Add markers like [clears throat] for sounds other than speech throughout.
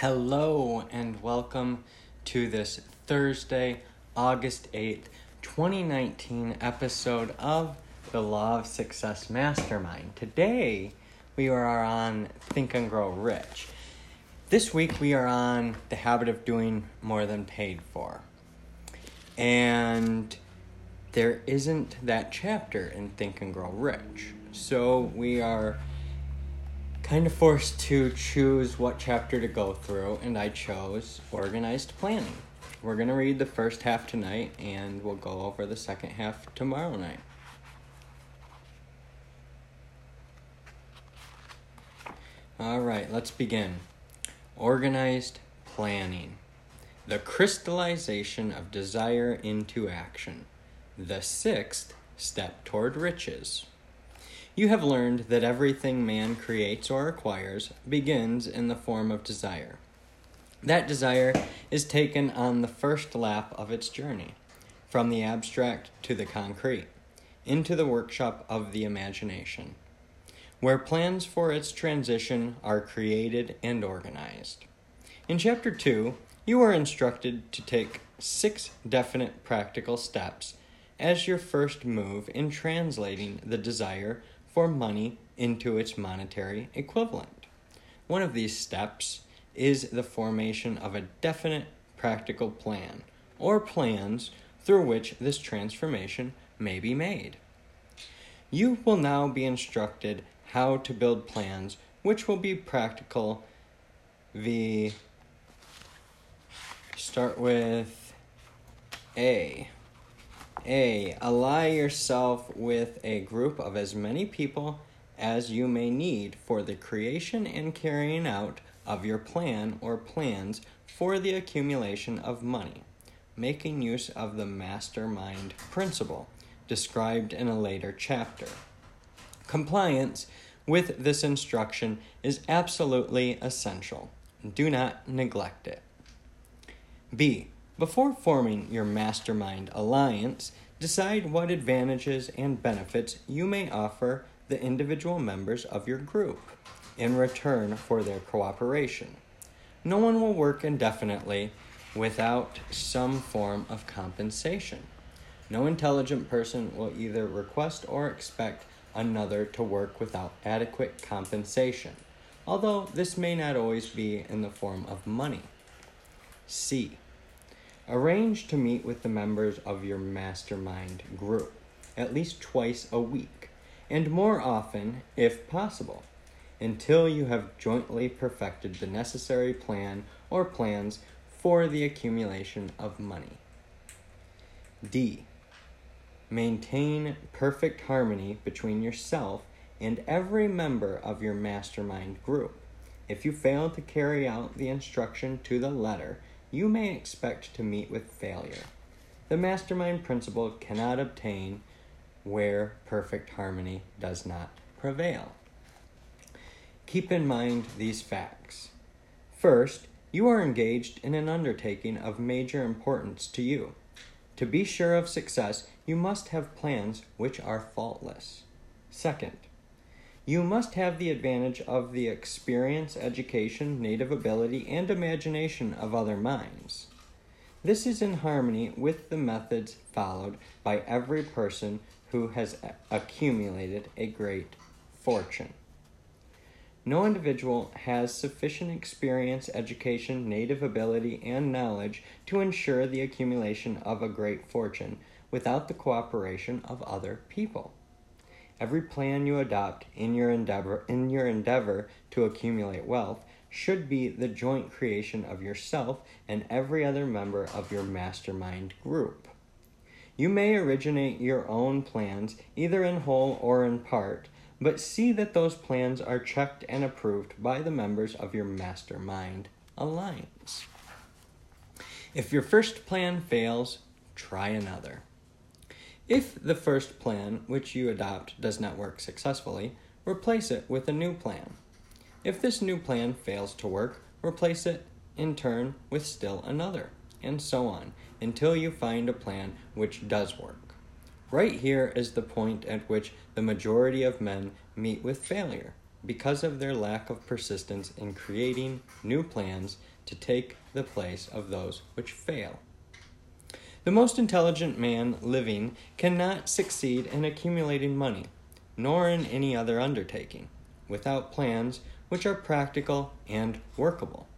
Hello and welcome to this Thursday, August 8th, 2019 episode of the Law of Success Mastermind. Today we are on Think and Grow Rich. This week we are on the habit of doing more than paid for. And there isn't that chapter in Think and Grow Rich. So we are kind of forced to choose what chapter to go through, and I chose Organized Planning. We're going to read the first half tonight, and we'll go over the second half tomorrow night. All right, let's begin. Organized Planning. The crystallization of desire into action. The sixth step toward riches. You have learned that everything man creates or acquires begins in the form of desire. That desire is taken on the first lap of its journey, from the abstract to the concrete, into the workshop of the imagination, where plans for its transition are created and organized. In Chapter 2, you are instructed to take six definite practical steps as your first move in translating the desire for money into its monetary equivalent. One of these steps is the formation of a definite practical plan or plans through which this transformation may be made. You will now be instructed how to build plans which will be practical The start with A. A. Ally yourself with a group of as many people as you may need for the creation and carrying out of your plan or plans for the accumulation of money, making use of the mastermind principle described in a later chapter. Compliance with this instruction is absolutely essential. Do not neglect it. B. Before forming your mastermind alliance, decide what advantages and benefits you may offer the individual members of your group in return for their cooperation. No one will work indefinitely without some form of compensation. No intelligent person will either request or expect another to work without adequate compensation, although this may not always be in the form of money. C. Arrange to meet with the members of your mastermind group at least twice a week, and more often if possible, until you have jointly perfected the necessary plan or plans for the accumulation of money. D. Maintain perfect harmony between yourself and every member of your mastermind group. If you fail to carry out the instruction to the letter, you may expect to meet with failure. The mastermind principle cannot obtain where perfect harmony does not prevail. Keep in mind these facts. First, you are engaged in an undertaking of major importance to you. To be sure of success, you must have plans which are faultless. Second, you must have the advantage of the experience, education, native ability, and imagination of other minds. This is in harmony with the methods followed by every person who has accumulated a great fortune. No individual has sufficient experience, education, native ability, and knowledge to ensure the accumulation of a great fortune without the cooperation of other people. Every plan you adopt in your endeavor in your endeavor to accumulate wealth should be the joint creation of yourself and every other member of your mastermind group. You may originate your own plans either in whole or in part, but see that those plans are checked and approved by the members of your mastermind alliance. If your first plan fails, try another. If the first plan which you adopt does not work successfully, replace it with a new plan. If this new plan fails to work, replace it in turn with still another, and so on, until you find a plan which does work. Right here is the point at which the majority of men meet with failure. because of their lack of persistence in creating new plans to take the place of those which fail. The most intelligent man living cannot succeed in accumulating money, nor in any other undertaking, without plans which are practical and workable.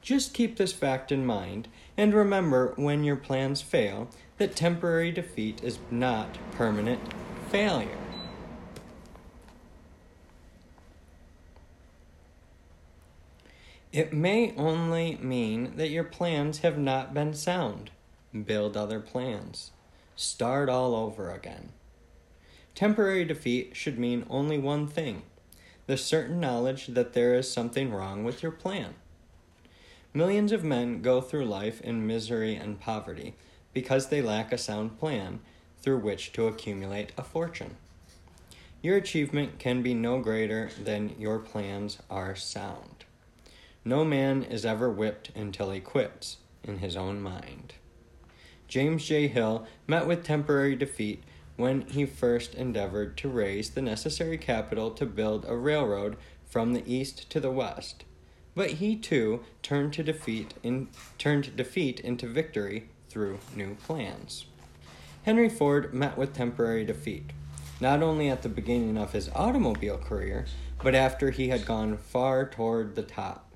Just keep this fact in mind and remember when your plans fail that temporary defeat is not permanent failure. It may only mean that your plans have not been sound. Build other plans. Start all over again. Temporary defeat should mean only one thing the certain knowledge that there is something wrong with your plan. Millions of men go through life in misery and poverty because they lack a sound plan through which to accumulate a fortune. Your achievement can be no greater than your plans are sound. No man is ever whipped until he quits in his own mind. James J. Hill met with temporary defeat when he first endeavored to raise the necessary capital to build a railroad from the east to the west. But he too turned to defeat in, turned defeat into victory through new plans. Henry Ford met with temporary defeat, not only at the beginning of his automobile career, but after he had gone far toward the top.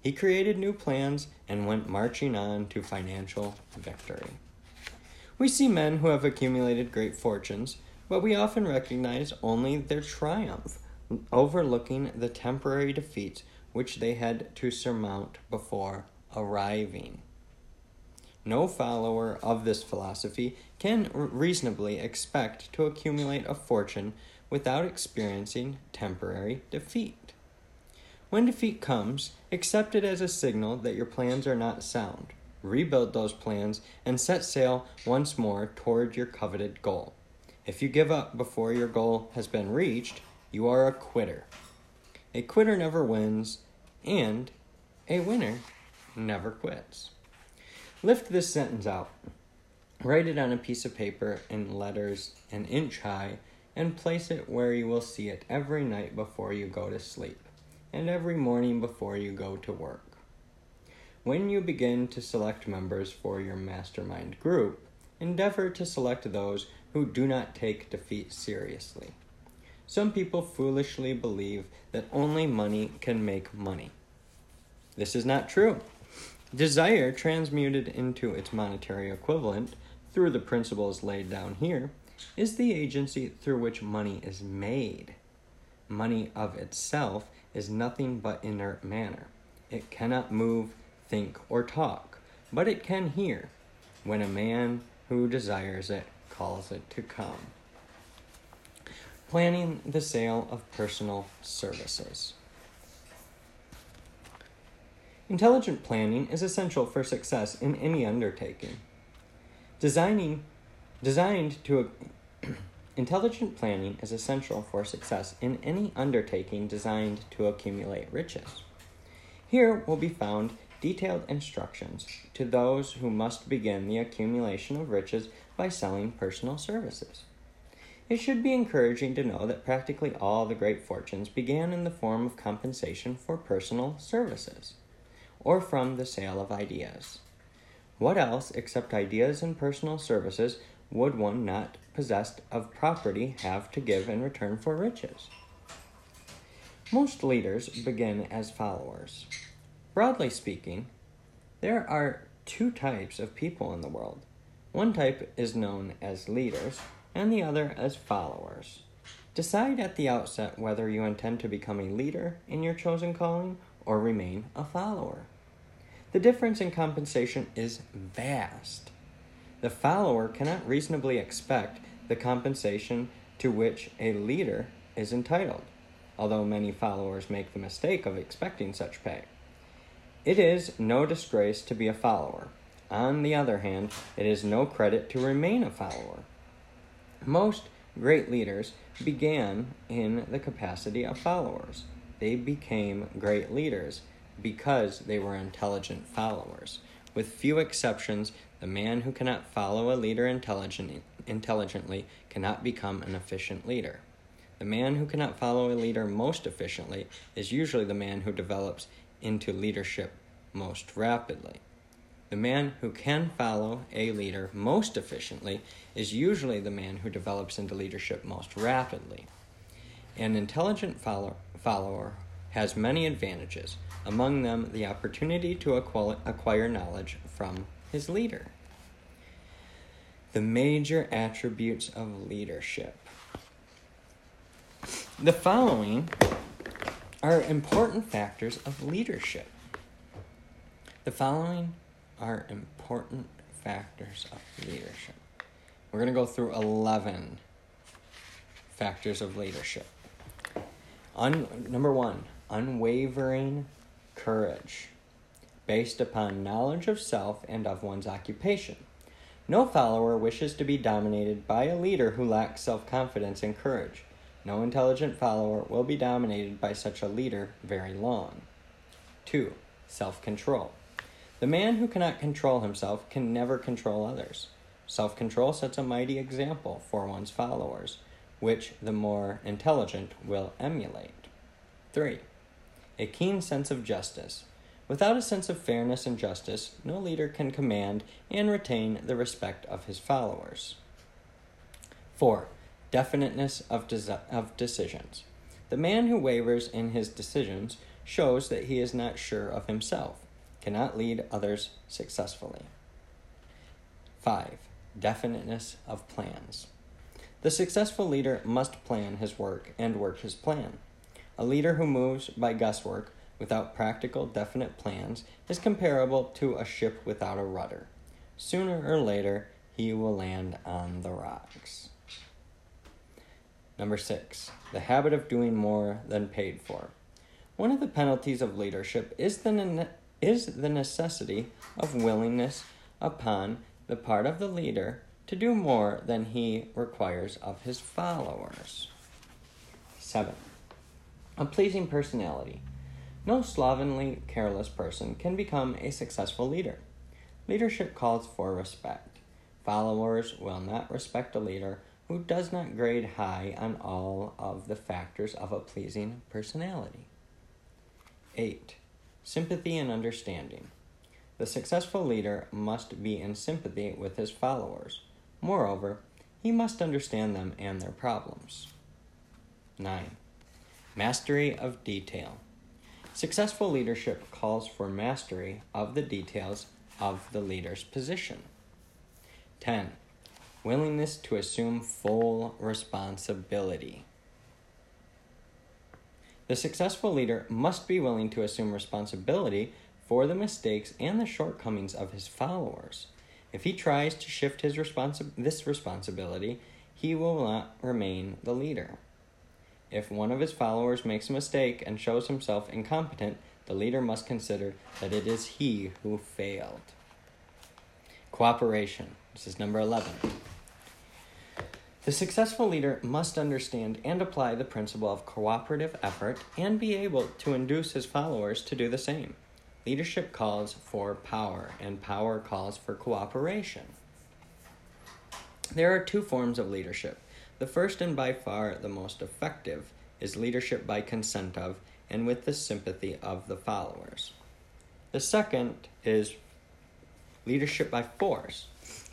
He created new plans and went marching on to financial victory. We see men who have accumulated great fortunes, but we often recognize only their triumph, overlooking the temporary defeats which they had to surmount before arriving. No follower of this philosophy can reasonably expect to accumulate a fortune without experiencing temporary defeat. When defeat comes, accept it as a signal that your plans are not sound. Rebuild those plans and set sail once more toward your coveted goal. If you give up before your goal has been reached, you are a quitter. A quitter never wins, and a winner never quits. Lift this sentence out. Write it on a piece of paper in letters an inch high and place it where you will see it every night before you go to sleep and every morning before you go to work. When you begin to select members for your mastermind group, endeavor to select those who do not take defeat seriously. Some people foolishly believe that only money can make money. This is not true. Desire, transmuted into its monetary equivalent through the principles laid down here, is the agency through which money is made. Money of itself is nothing but inert matter. It cannot move, think, or talk, but it can hear when a man who desires it calls it to come. Planning the sale of personal services. Intelligent planning is essential for success in any undertaking. Designing, designed to [clears throat] Intelligent planning is essential for success in any undertaking designed to accumulate riches. Here will be found detailed instructions to those who must begin the accumulation of riches by selling personal services. It should be encouraging to know that practically all the great fortunes began in the form of compensation for personal services, or from the sale of ideas. What else except ideas and personal services would one not possessed of property have to give in return for riches? Most leaders begin as followers. Broadly speaking, there are two types of people in the world. One type is known as leaders, and the other as followers. Decide at the outset whether you intend to become a leader in your chosen calling or remain a follower. The difference in compensation is vast. The follower cannot reasonably expect the compensation to which a leader is entitled, although many followers make the mistake of expecting such pay. It is no disgrace to be a follower. On the other hand, it is no credit to remain a follower. Most great leaders began in the capacity of followers. They became great leaders because they were intelligent followers. With few exceptions, the man who cannot follow a leader intelligently cannot become an efficient leader. The man who cannot follow a leader most efficiently is usually the man who develops into leadership most rapidly. The man who can follow a leader most efficiently is usually the man who develops into leadership most rapidly. An intelligent follow- follower has many advantages, among them the opportunity to acquire knowledge from his leader. The major attributes of leadership. The following are important factors of leadership. The following are important factors of leadership. We're going to go through 11 factors of leadership. Un, number one, unwavering courage, based upon knowledge of self and of one's occupation. No follower wishes to be dominated by a leader who lacks self confidence and courage. No intelligent follower will be dominated by such a leader very long. 2. Self control. The man who cannot control himself can never control others. Self control sets a mighty example for one's followers, which the more intelligent will emulate. 3. A keen sense of justice. Without a sense of fairness and justice, no leader can command and retain the respect of his followers. 4. Definiteness of, de- of decisions. The man who wavers in his decisions shows that he is not sure of himself cannot lead others successfully. 5. Definiteness of plans. The successful leader must plan his work and work his plan. A leader who moves by guesswork without practical, definite plans is comparable to a ship without a rudder. Sooner or later, he will land on the rocks. Number six, the habit of doing more than paid for. One of the penalties of leadership is the is the necessity of willingness upon the part of the leader to do more than he requires of his followers. 7. A pleasing personality. No slovenly, careless person can become a successful leader. Leadership calls for respect. Followers will not respect a leader who does not grade high on all of the factors of a pleasing personality. 8. Sympathy and understanding. The successful leader must be in sympathy with his followers. Moreover, he must understand them and their problems. 9. Mastery of detail. Successful leadership calls for mastery of the details of the leader's position. 10. Willingness to assume full responsibility. The successful leader must be willing to assume responsibility for the mistakes and the shortcomings of his followers. If he tries to shift his responsi- this responsibility, he will not remain the leader. If one of his followers makes a mistake and shows himself incompetent, the leader must consider that it is he who failed. Cooperation. This is number 11. The successful leader must understand and apply the principle of cooperative effort and be able to induce his followers to do the same. Leadership calls for power, and power calls for cooperation. There are two forms of leadership. The first and by far the most effective is leadership by consent of and with the sympathy of the followers. The second is leadership by force,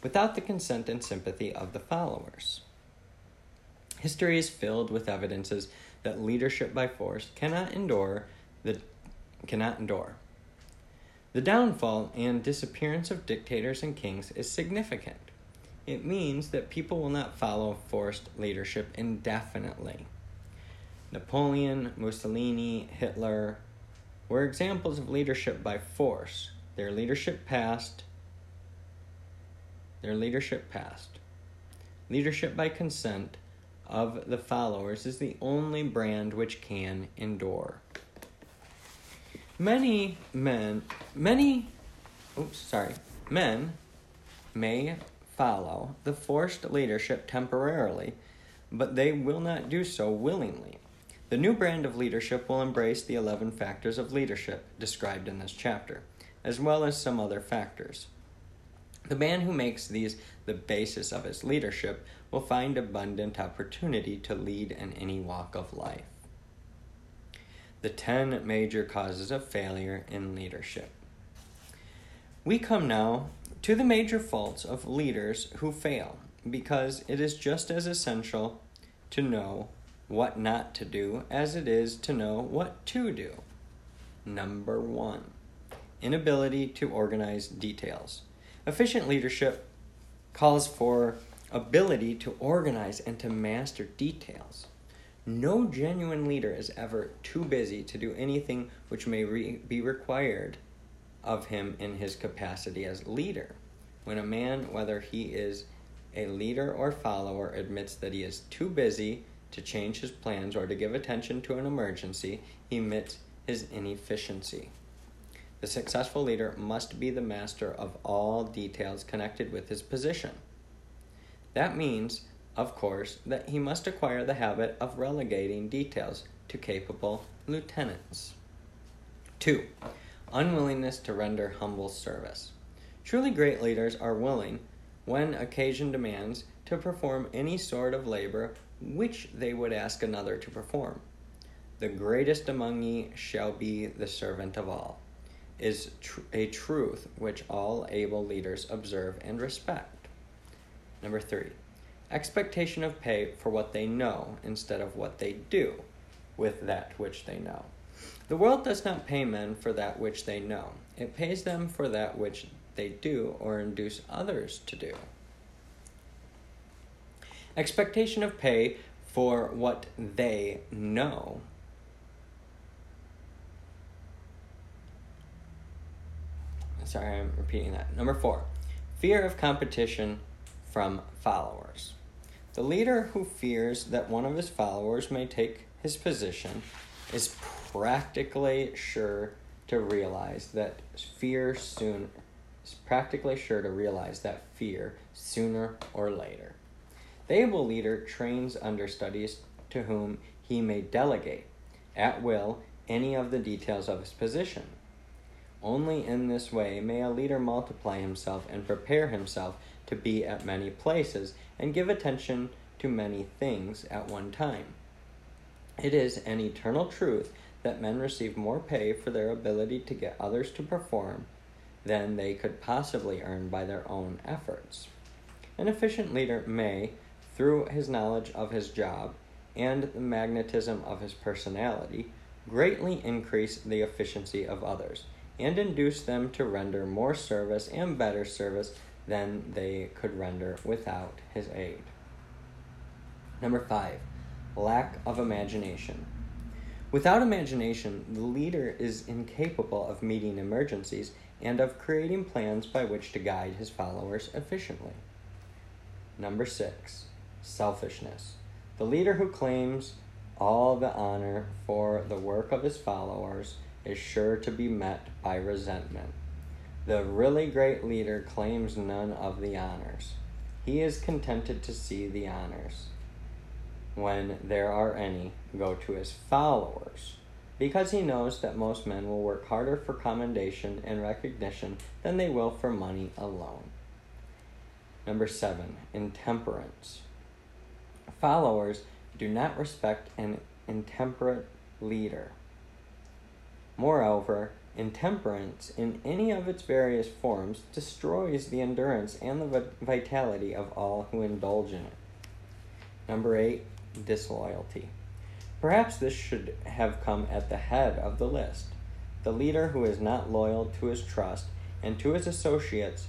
without the consent and sympathy of the followers. History is filled with evidences that leadership by force cannot endure the cannot endure. The downfall and disappearance of dictators and kings is significant. It means that people will not follow forced leadership indefinitely. Napoleon, Mussolini, Hitler were examples of leadership by force. Their leadership passed. Their leadership passed. Leadership by consent of the followers is the only brand which can endure. Many men, many, oops, sorry, men may follow the forced leadership temporarily, but they will not do so willingly. The new brand of leadership will embrace the 11 factors of leadership described in this chapter, as well as some other factors. The man who makes these the basis of his leadership will find abundant opportunity to lead in any walk of life. The 10 major causes of failure in leadership. We come now to the major faults of leaders who fail, because it is just as essential to know what not to do as it is to know what to do. Number one, inability to organize details. Efficient leadership calls for ability to organize and to master details. No genuine leader is ever too busy to do anything which may re- be required of him in his capacity as leader. When a man, whether he is a leader or follower, admits that he is too busy to change his plans or to give attention to an emergency, he admits his inefficiency. The successful leader must be the master of all details connected with his position. That means, of course, that he must acquire the habit of relegating details to capable lieutenants. 2. Unwillingness to render humble service. Truly great leaders are willing, when occasion demands, to perform any sort of labor which they would ask another to perform. The greatest among ye shall be the servant of all is tr- a truth which all able leaders observe and respect. Number three, expectation of pay for what they know instead of what they do with that which they know. The world does not pay men for that which they know, it pays them for that which they do or induce others to do. Expectation of pay for what they know Sorry, I'm repeating that. Number four, fear of competition from followers. The leader who fears that one of his followers may take his position is practically sure to realize that fear soon is practically sure to realize that fear sooner or later. The able leader trains understudies to whom he may delegate at will any of the details of his position. Only in this way may a leader multiply himself and prepare himself to be at many places and give attention to many things at one time. It is an eternal truth that men receive more pay for their ability to get others to perform than they could possibly earn by their own efforts. An efficient leader may, through his knowledge of his job and the magnetism of his personality, greatly increase the efficiency of others and induce them to render more service and better service than they could render without his aid. Number five, lack of imagination. Without imagination, the leader is incapable of meeting emergencies and of creating plans by which to guide his followers efficiently. Number six, selfishness. The leader who claims all the honor for the work of his followers is sure to be met by resentment. The really great leader claims none of the honors. He is contented to see the honors, when there are any, go to his followers, because he knows that most men will work harder for commendation and recognition than they will for money alone. Number seven, intemperance. Followers do not respect an intemperate leader. Moreover, intemperance in any of its various forms destroys the endurance and the vitality of all who indulge in it. Number eight, disloyalty. Perhaps this should have come at the head of the list. The leader who is not loyal to his trust and to his associates,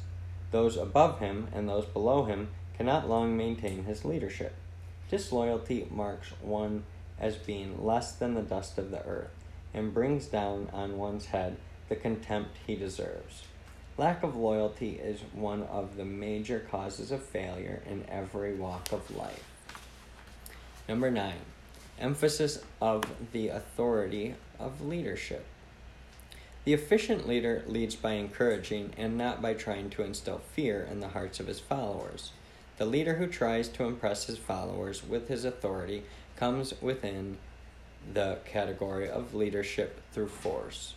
those above him and those below him, cannot long maintain his leadership. Disloyalty marks one as being less than the dust of the earth and brings down on one's head the contempt he deserves. Lack of loyalty is one of the major causes of failure in every walk of life. Number nine, emphasis of the authority of leadership. The efficient leader leads by encouraging and not by trying to instill fear in the hearts of his followers. The leader who tries to impress his followers with his authority comes within the category of leadership through force.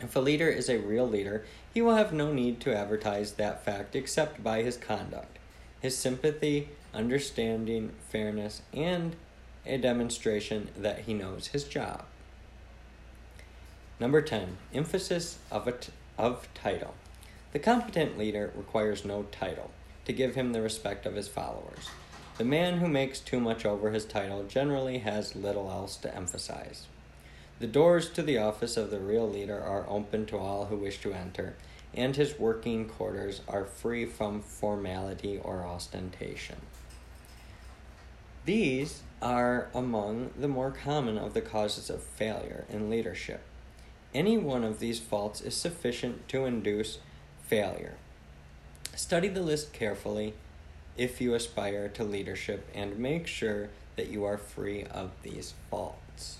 If a leader is a real leader, he will have no need to advertise that fact except by his conduct, his sympathy, understanding, fairness, and a demonstration that he knows his job. Number 10, emphasis of, a t- of title. The competent leader requires no title to give him the respect of his followers. The man who makes too much over his title generally has little else to emphasize. The doors to the office of the real leader are open to all who wish to enter, and his working quarters are free from formality or ostentation. These are among the more common of the causes of failure in leadership. Any one of these faults is sufficient to induce failure. Study the list carefully if you aspire to leadership and make sure that you are free of these faults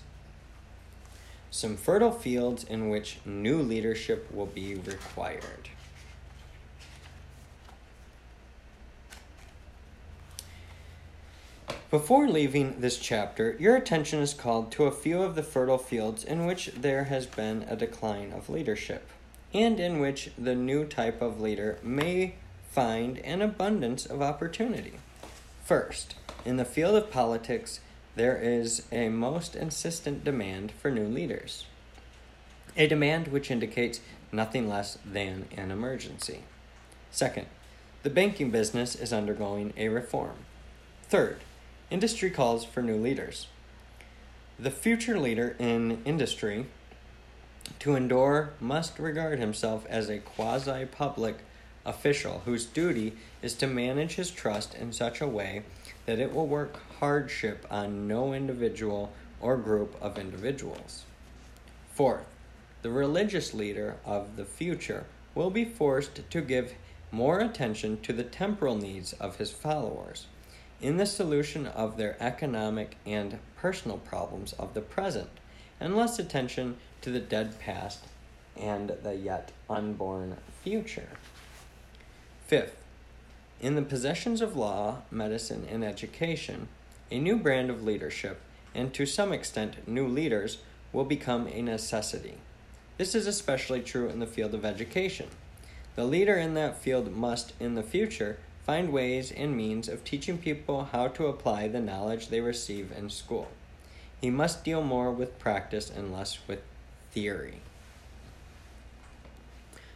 some fertile fields in which new leadership will be required. Before leaving this chapter, your attention is called to a few of the fertile fields in which there has been a decline of leadership, and in which the new type of leader may find an abundance of opportunity. First, in the field of politics, there is a most insistent demand for new leaders, a demand which indicates nothing less than an emergency. Second, the banking business is undergoing a reform. Third, industry calls for new leaders. The future leader in industry to endure must regard himself as a quasi public official whose duty is to manage his trust in such a way that it will work hardship on no individual or group of individuals. Fourth, the religious leader of the future will be forced to give more attention to the temporal needs of his followers in the solution of their economic and personal problems of the present, and less attention to the dead past and the yet unborn future. Fifth, in the possessions of law, medicine, and education, a new brand of leadership, and to some extent new leaders, will become a necessity. This is especially true in the field of education. The leader in that field must, in the future, find ways and means of teaching people how to apply the knowledge they receive in school. He must deal more with practice and less with theory.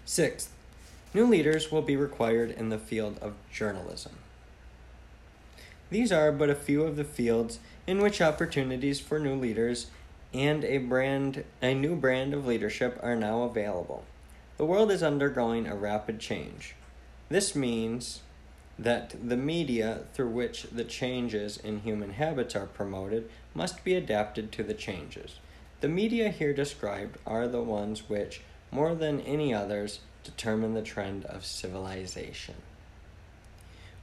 Sixth, New leaders will be required in the field of journalism. These are but a few of the fields in which opportunities for new leaders and a brand a new brand of leadership are now available. The world is undergoing a rapid change. This means that the media through which the changes in human habits are promoted must be adapted to the changes. The media here described are the ones which, more than any others, determine the trend of civilization.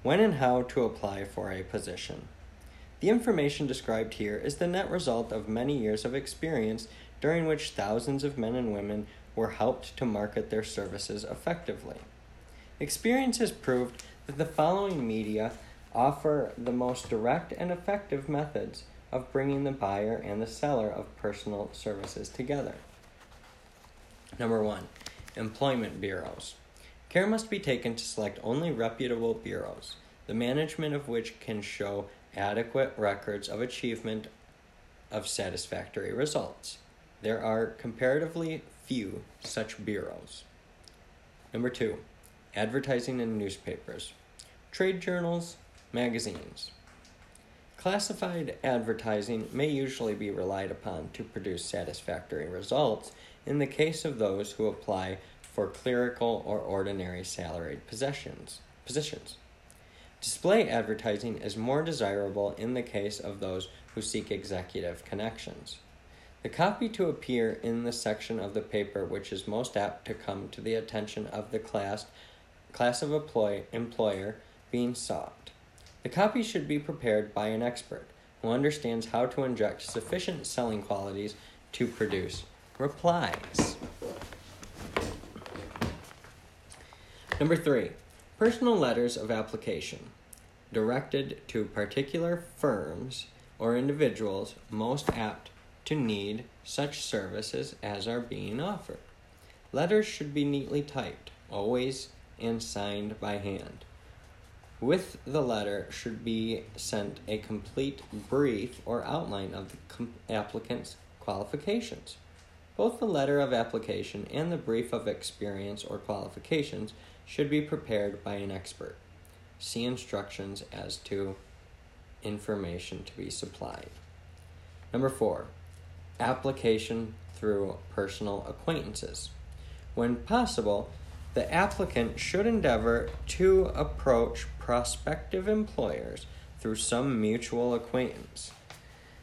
When and how to apply for a position. The information described here is the net result of many years of experience during which thousands of men and women were helped to market their services effectively. Experience has proved that the following media offer the most direct and effective methods of bringing the buyer and the seller of personal services together. Number one, employment bureaus. Care must be taken to select only reputable bureaus, the management of which can show adequate records of achievement of satisfactory results. There are comparatively few such bureaus. Number two, advertising in newspapers, trade journals, magazines. Classified advertising may usually be relied upon to produce satisfactory results in the case of those who apply for clerical or ordinary salaried positions. positions. Display advertising is more desirable in the case of those who seek executive connections. The copy to appear in the section of the paper which is most apt to come to the attention of the class, class of employ, employer being sought. The copy should be prepared by an expert who understands how to inject sufficient selling qualities to produce replies. Number three, personal letters of application directed to particular firms or individuals most apt to need such services as are being offered. Letters should be neatly typed, always, and signed by hand. With the letter should be sent a complete brief or outline of the com- applicant's qualifications. Both the letter of application and the brief of experience or qualifications should be prepared by an expert. See instructions as to information to be supplied. Number four, application through personal acquaintances. When possible, the applicant should endeavor to approach prospective employers through some mutual acquaintance.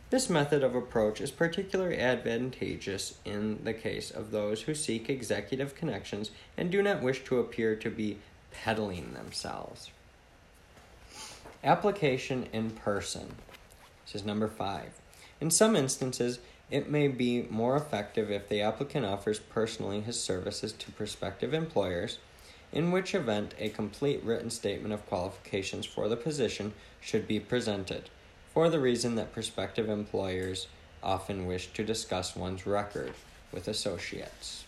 This method of approach is particularly advantageous in the case of those who seek executive connections and do not wish to appear to be peddling themselves. Application in person. This is number five. In some instances, it may be more effective if the applicant offers personally his services to prospective employers, in which event a complete written statement of qualifications for the position should be presented for the reason that prospective employers often wish to discuss one's record with associates.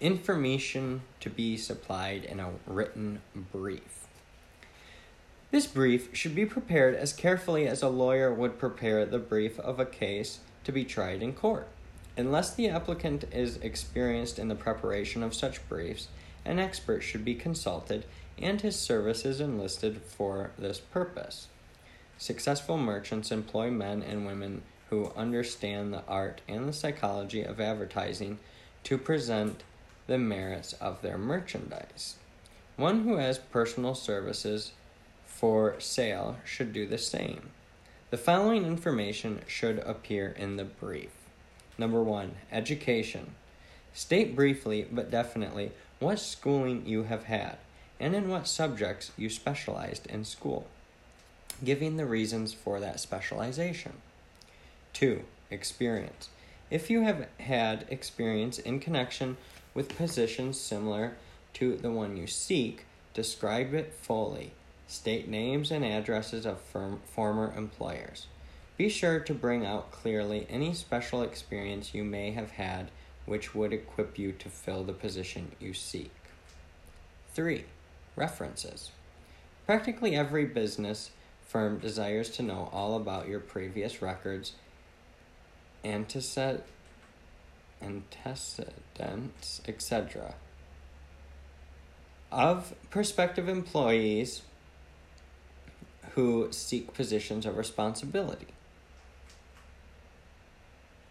Information to be supplied in a written brief. This brief should be prepared as carefully as a lawyer would prepare the brief of a case to be tried in court. Unless the applicant is experienced in the preparation of such briefs, an expert should be consulted and his services enlisted for this purpose. Successful merchants employ men and women who understand the art and the psychology of advertising to present the merits of their merchandise. One who has personal services for sale should do the same. The following information should appear in the brief. Number one, education. State briefly but definitely what schooling you have had and in what subjects you specialized in school, giving the reasons for that specialization. 2. Experience. If you have had experience in connection with positions similar to the one you seek, describe it fully. State names and addresses of firm, former employers. Be sure to bring out clearly any special experience you may have had which would equip you to fill the position you seek. 3. References. Practically every business firm desires to know all about your previous records, antecedents, etc. of prospective employees who seek positions of responsibility.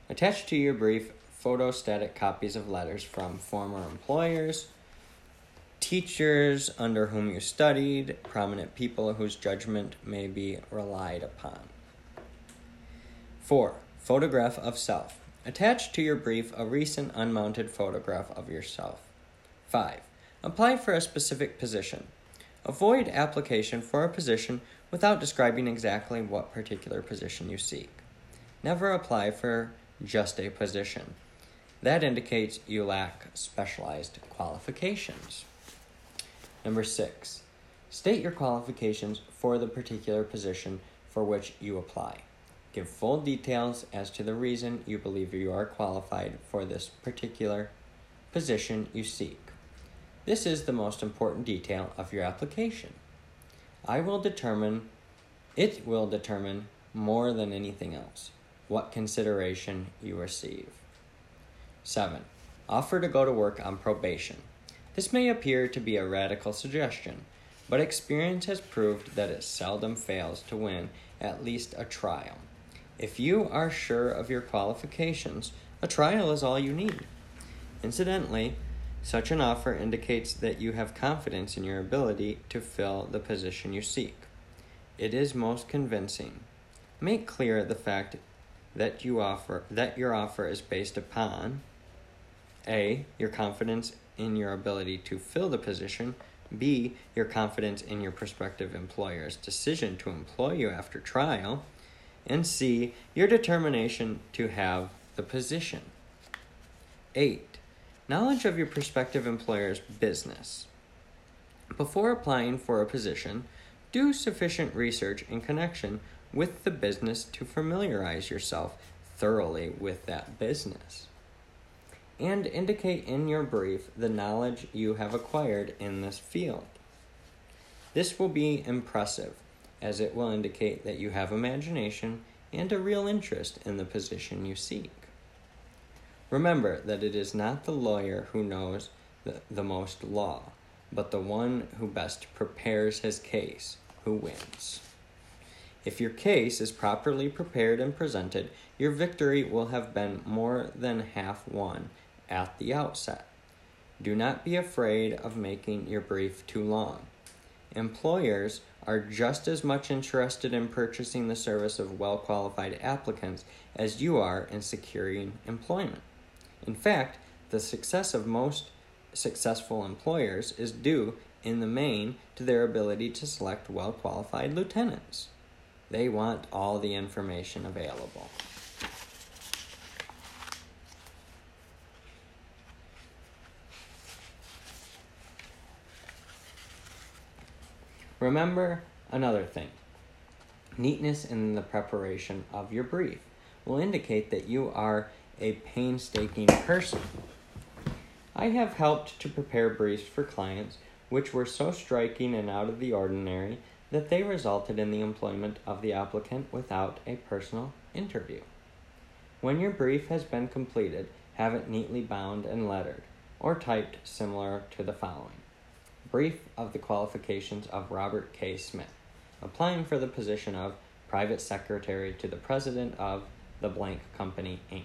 Attach to your brief photostatic copies of letters from former employers, teachers under whom you studied, prominent people whose judgment may be relied upon. 4. Photograph of self. Attach to your brief a recent unmounted photograph of yourself. 5. Apply for a specific position. Avoid application for a position without describing exactly what particular position you seek. Never apply for just a position. That indicates you lack specialized qualifications. Number six, state your qualifications for the particular position for which you apply. Give full details as to the reason you believe you are qualified for this particular position you seek. This is the most important detail of your application. I will determine, it will determine more than anything else what consideration you receive. 7. Offer to go to work on probation. This may appear to be a radical suggestion, but experience has proved that it seldom fails to win at least a trial. If you are sure of your qualifications, a trial is all you need. Incidentally, such an offer indicates that you have confidence in your ability to fill the position you seek. It is most convincing. Make clear the fact that you offer that your offer is based upon a your confidence in your ability to fill the position, B, your confidence in your prospective employer's decision to employ you after trial, and C, your determination to have the position. 8. Knowledge of your prospective employer's business. Before applying for a position, do sufficient research in connection with the business to familiarize yourself thoroughly with that business. And indicate in your brief the knowledge you have acquired in this field. This will be impressive, as it will indicate that you have imagination and a real interest in the position you seek. Remember that it is not the lawyer who knows the, the most law, but the one who best prepares his case who wins. If your case is properly prepared and presented, your victory will have been more than half won at the outset. Do not be afraid of making your brief too long. Employers are just as much interested in purchasing the service of well qualified applicants as you are in securing employment. In fact, the success of most successful employers is due, in the main, to their ability to select well qualified lieutenants. They want all the information available. Remember another thing neatness in the preparation of your brief will indicate that you are a painstaking person. I have helped to prepare briefs for clients which were so striking and out of the ordinary that they resulted in the employment of the applicant without a personal interview. When your brief has been completed, have it neatly bound and lettered, or typed similar to the following Brief of the qualifications of Robert K. Smith, applying for the position of Private Secretary to the President of the Blank Company, Inc.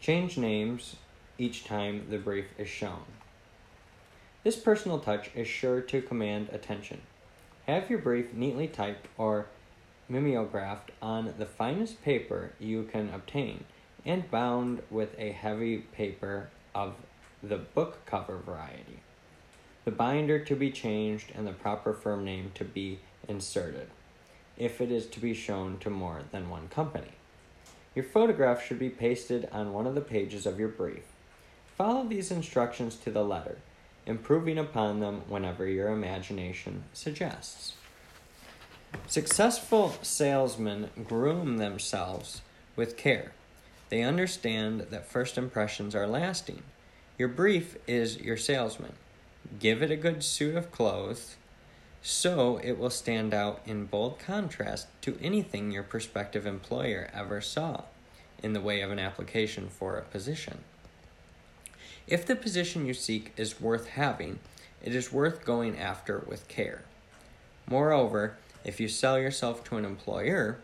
Change names each time the brief is shown. This personal touch is sure to command attention. Have your brief neatly typed or mimeographed on the finest paper you can obtain and bound with a heavy paper of the book cover variety. The binder to be changed and the proper firm name to be inserted if it is to be shown to more than one company. Your photograph should be pasted on one of the pages of your brief. Follow these instructions to the letter, improving upon them whenever your imagination suggests. Successful salesmen groom themselves with care. They understand that first impressions are lasting. Your brief is your salesman. Give it a good suit of clothes so it will stand out in bold contrast to anything your prospective employer ever saw in the way of an application for a position. If the position you seek is worth having, it is worth going after with care. Moreover, if you sell yourself to an employer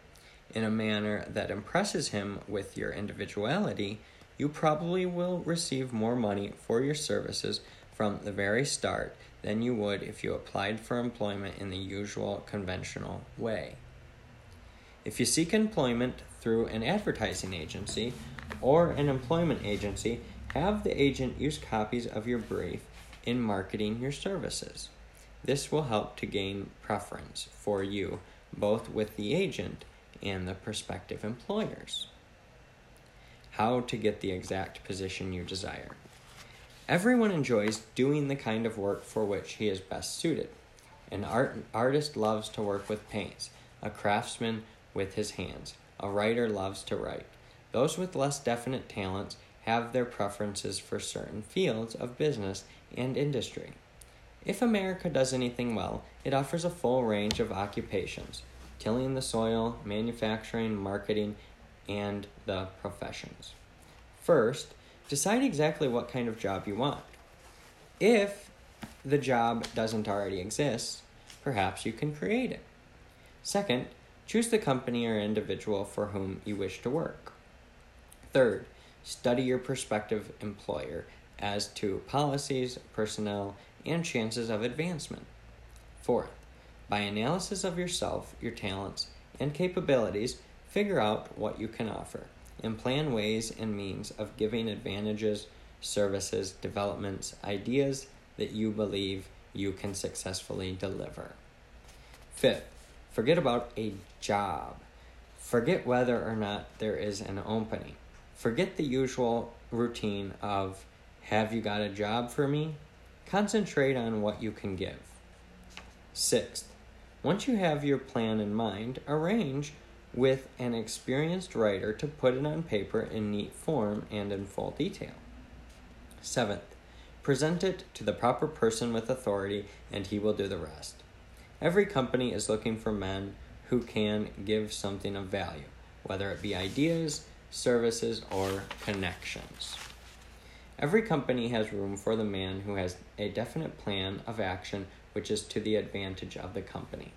in a manner that impresses him with your individuality, you probably will receive more money for your services from the very start than you would if you applied for employment in the usual conventional way. If you seek employment through an advertising agency or an employment agency, have the agent use copies of your brief in marketing your services. This will help to gain preference for you both with the agent and the prospective employers. How to get the exact position you desire. Everyone enjoys doing the kind of work for which he is best suited. An art, artist loves to work with paints, a craftsman with his hands, a writer loves to write. Those with less definite talents have their preferences for certain fields of business and industry. If America does anything well, it offers a full range of occupations tilling the soil, manufacturing, marketing, and the professions. First, decide exactly what kind of job you want. If the job doesn't already exist, perhaps you can create it. Second, choose the company or individual for whom you wish to work. Third, study your prospective employer as to policies, personnel, and chances of advancement. Fourth, by analysis of yourself, your talents, and capabilities, figure out what you can offer and plan ways and means of giving advantages, services, developments, ideas that you believe you can successfully deliver. Fifth, forget about a job. Forget whether or not there is an opening. Forget the usual routine of, have you got a job for me? Concentrate on what you can give. Sixth, once you have your plan in mind, arrange with an experienced writer to put it on paper in neat form and in full detail. Seventh, present it to the proper person with authority, and he will do the rest. Every company is looking for men who can give something of value, whether it be ideas, services, or connections. Every company has room for the man who has a definite plan of action which is to the advantage of the company.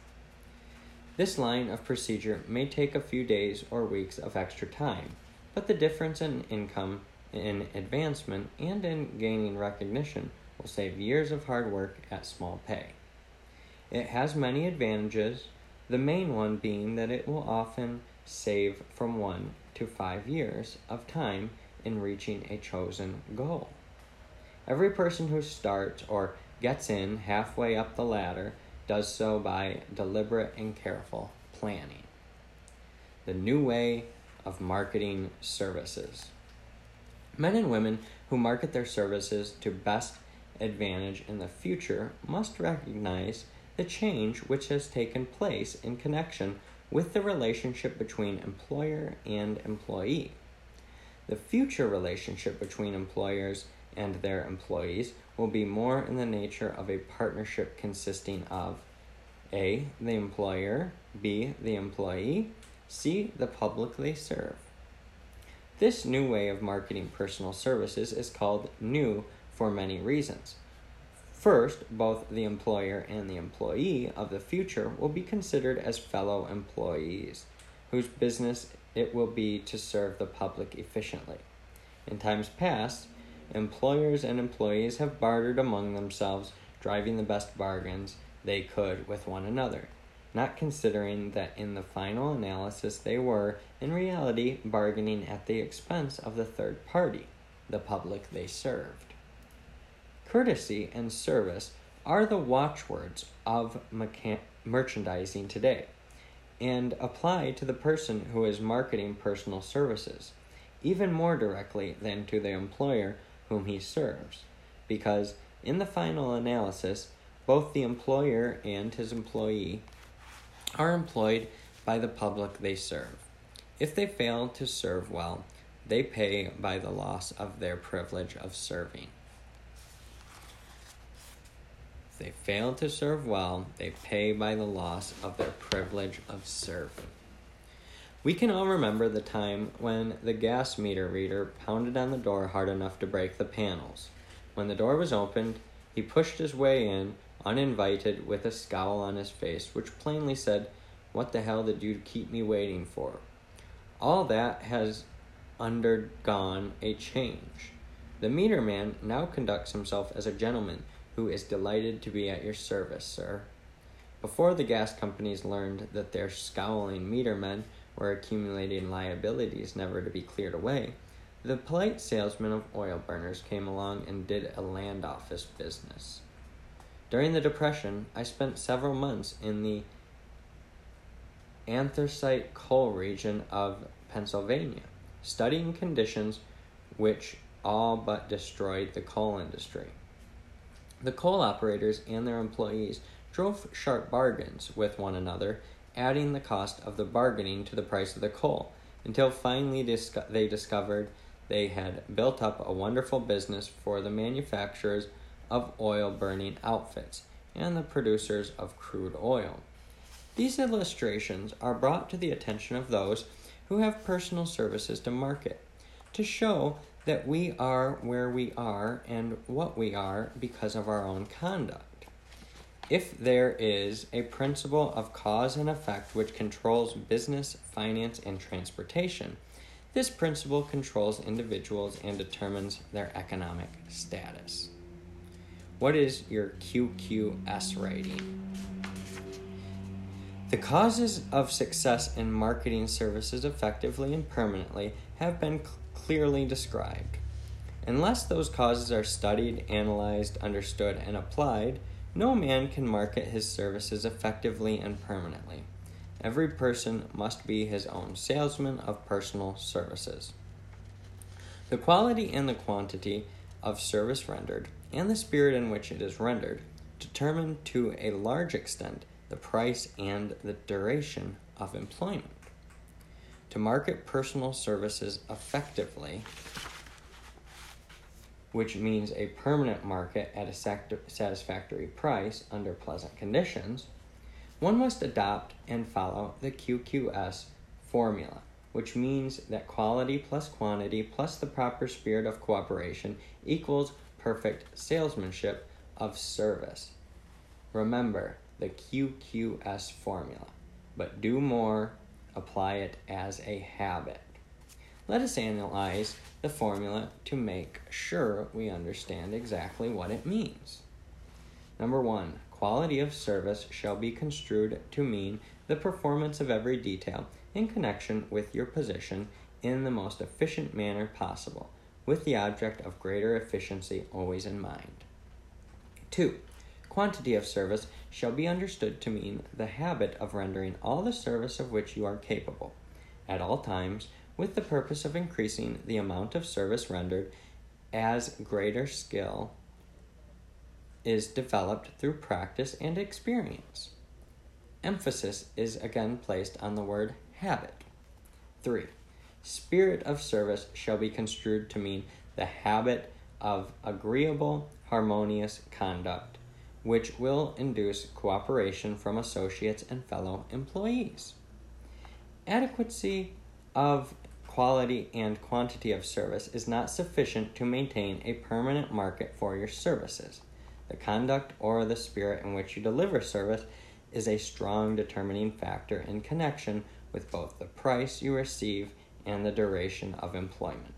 This line of procedure may take a few days or weeks of extra time, but the difference in income, in advancement, and in gaining recognition will save years of hard work at small pay. It has many advantages, the main one being that it will often save from one to five years of time in reaching a chosen goal. Every person who starts or gets in halfway up the ladder does so by deliberate and careful planning. The new way of marketing services. Men and women who market their services to best advantage in the future must recognize the change which has taken place in connection with the relationship between employer and employee. The future relationship between employers and their employees will be more in the nature of a partnership consisting of A. the employer, B. the employee, C. the public they serve. This new way of marketing personal services is called new for many reasons. First, both the employer and the employee of the future will be considered as fellow employees, whose business it will be to serve the public efficiently. In times past, employers and employees have bartered among themselves, driving the best bargains they could with one another, not considering that in the final analysis they were, in reality, bargaining at the expense of the third party, the public they served. Courtesy and service are the watchwords of merchandising today and apply to the person who is marketing personal services, even more directly than to the employer whom he serves, because in the final analysis, both the employer and his employee are employed by the public they serve. If they fail to serve well, they pay by the loss of their privilege of serving If they fail to serve well, they pay by the loss of their privilege of serving. We can all remember the time when the gas meter reader pounded on the door hard enough to break the panels. When the door was opened, he pushed his way in, uninvited, with a scowl on his face, which plainly said, What the hell did you keep me waiting for? All that has undergone a change. The meter man now conducts himself as a gentleman who is delighted to be at your service, sir. Before the gas companies learned that their scowling metermen were accumulating liabilities never to be cleared away, the polite salesman of oil burners came along and did a land office business. During the Depression, I spent several months in the anthracite coal region of Pennsylvania, studying conditions which all but destroyed the coal industry. The coal operators and their employees drove sharp bargains with one another, adding the cost of the bargaining to the price of the coal, until finally they discovered they had built up a wonderful business for the manufacturers of oil burning outfits and the producers of crude oil. These illustrations are brought to the attention of those who have personal services to market to show that we are where we are and what we are because of our own conduct. If there is a principle of cause and effect which controls business, finance, and transportation, this principle controls individuals and determines their economic status. What is your QQS rating? The causes of success in marketing services effectively and permanently have been clearly described. Unless those causes are studied, analyzed, understood, and applied, no man can market his services effectively and permanently. Every person must be his own salesman of personal services. The quality and the quantity of service rendered, and the spirit in which it is rendered, determine to a large extent the price and the duration of employment. To market personal services effectively, which means a permanent market at a satisfactory price under pleasant conditions, one must adopt and follow the QQS formula, which means that quality plus quantity plus the proper spirit of cooperation equals perfect salesmanship of service. Remember the QQS formula, but do more, apply it as a habit. Let us analyze the formula to make sure we understand exactly what it means. Number one, quality of service shall be construed to mean the performance of every detail in connection with your position in the most efficient manner possible, with the object of greater efficiency always in mind. 2. Quantity of service shall be understood to mean the habit of rendering all the service of which you are capable, at all times, with the purpose of increasing the amount of service rendered as greater skill is developed through practice and experience. Emphasis is again placed on the word habit. 3. Spirit of service shall be construed to mean the habit of agreeable, harmonious conduct, which will induce cooperation from associates and fellow employees. Adequacy of quality and quantity of service is not sufficient to maintain a permanent market for your services. The conduct or the spirit in which you deliver service is a strong determining factor in connection with both the price you receive and the duration of employment.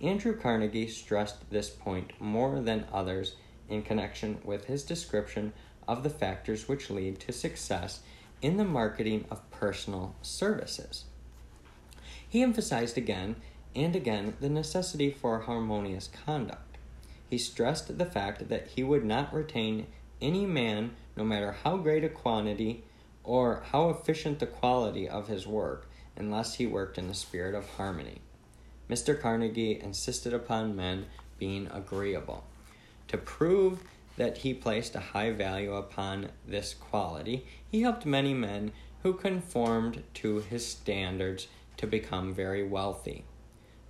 Andrew Carnegie stressed this point more than others in connection with his description of the factors which lead to success in the marketing of personal services. He emphasized again and again the necessity for harmonious conduct. He stressed the fact that he would not retain any man, no matter how great a quantity or how efficient the quality of his work, unless he worked in the spirit of harmony. Mr. Carnegie insisted upon men being agreeable. To prove that he placed a high value upon this quality, he helped many men who conformed to his standards to become very wealthy.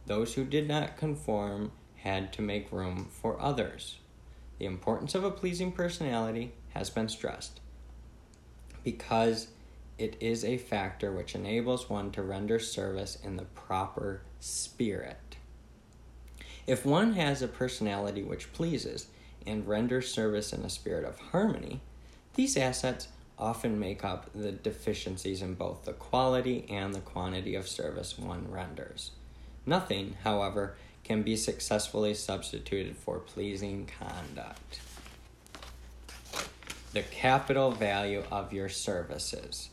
Those who did not conform had to make room for others. The importance of a pleasing personality has been stressed because it is a factor which enables one to render service in the proper spirit. If one has a personality which pleases and renders service in a spirit of harmony, these assets often make up the deficiencies in both the quality and the quantity of service one renders. Nothing, however, can be successfully substituted for pleasing conduct the capital value of your services.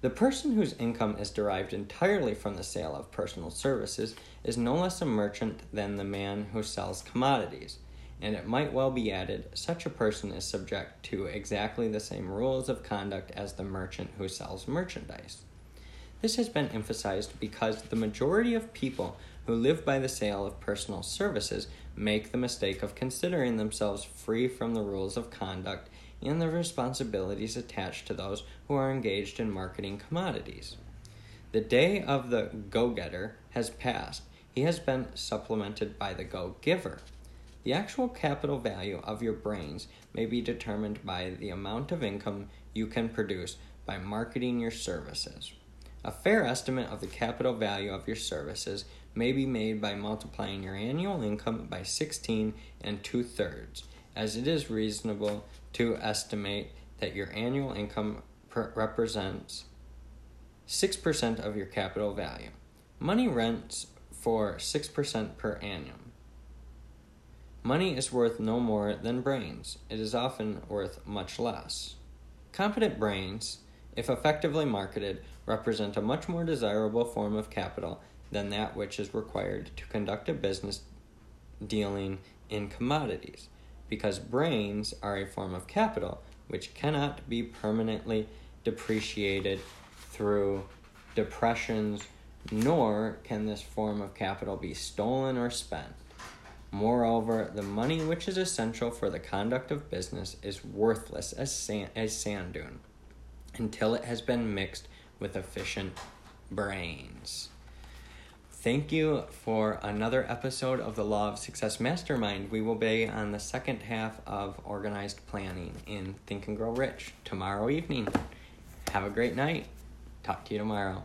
The person whose income is derived entirely from the sale of personal services is no less a merchant than the man who sells commodities, and it might well be added such a person is subject to exactly the same rules of conduct as the merchant who sells merchandise. This has been emphasized because the majority of people who live by the sale of personal services make the mistake of considering themselves free from the rules of conduct and the responsibilities attached to those who are engaged in marketing commodities. The day of the go getter has passed. He has been supplemented by the go giver. The actual capital value of your brains may be determined by the amount of income you can produce by marketing your services. A fair estimate of the capital value of your services may be made by multiplying your annual income by 16 and two thirds, as it is reasonable to estimate that your annual income represents 6% of your capital value. Money rents for 6% per annum. Money is worth no more than brains. It is often worth much less. Competent brains, if effectively marketed, represent a much more desirable form of capital than that which is required to conduct a business dealing in commodities because brains are a form of capital which cannot be permanently depreciated through depressions, nor can this form of capital be stolen or spent. Moreover, the money which is essential for the conduct of business is worthless as sand, as sand dune until it has been mixed with efficient brains. Thank you for another episode of the Law of Success Mastermind. We will be on the second half of organized planning in Think and Grow Rich tomorrow evening. Have a great night. Talk to you tomorrow.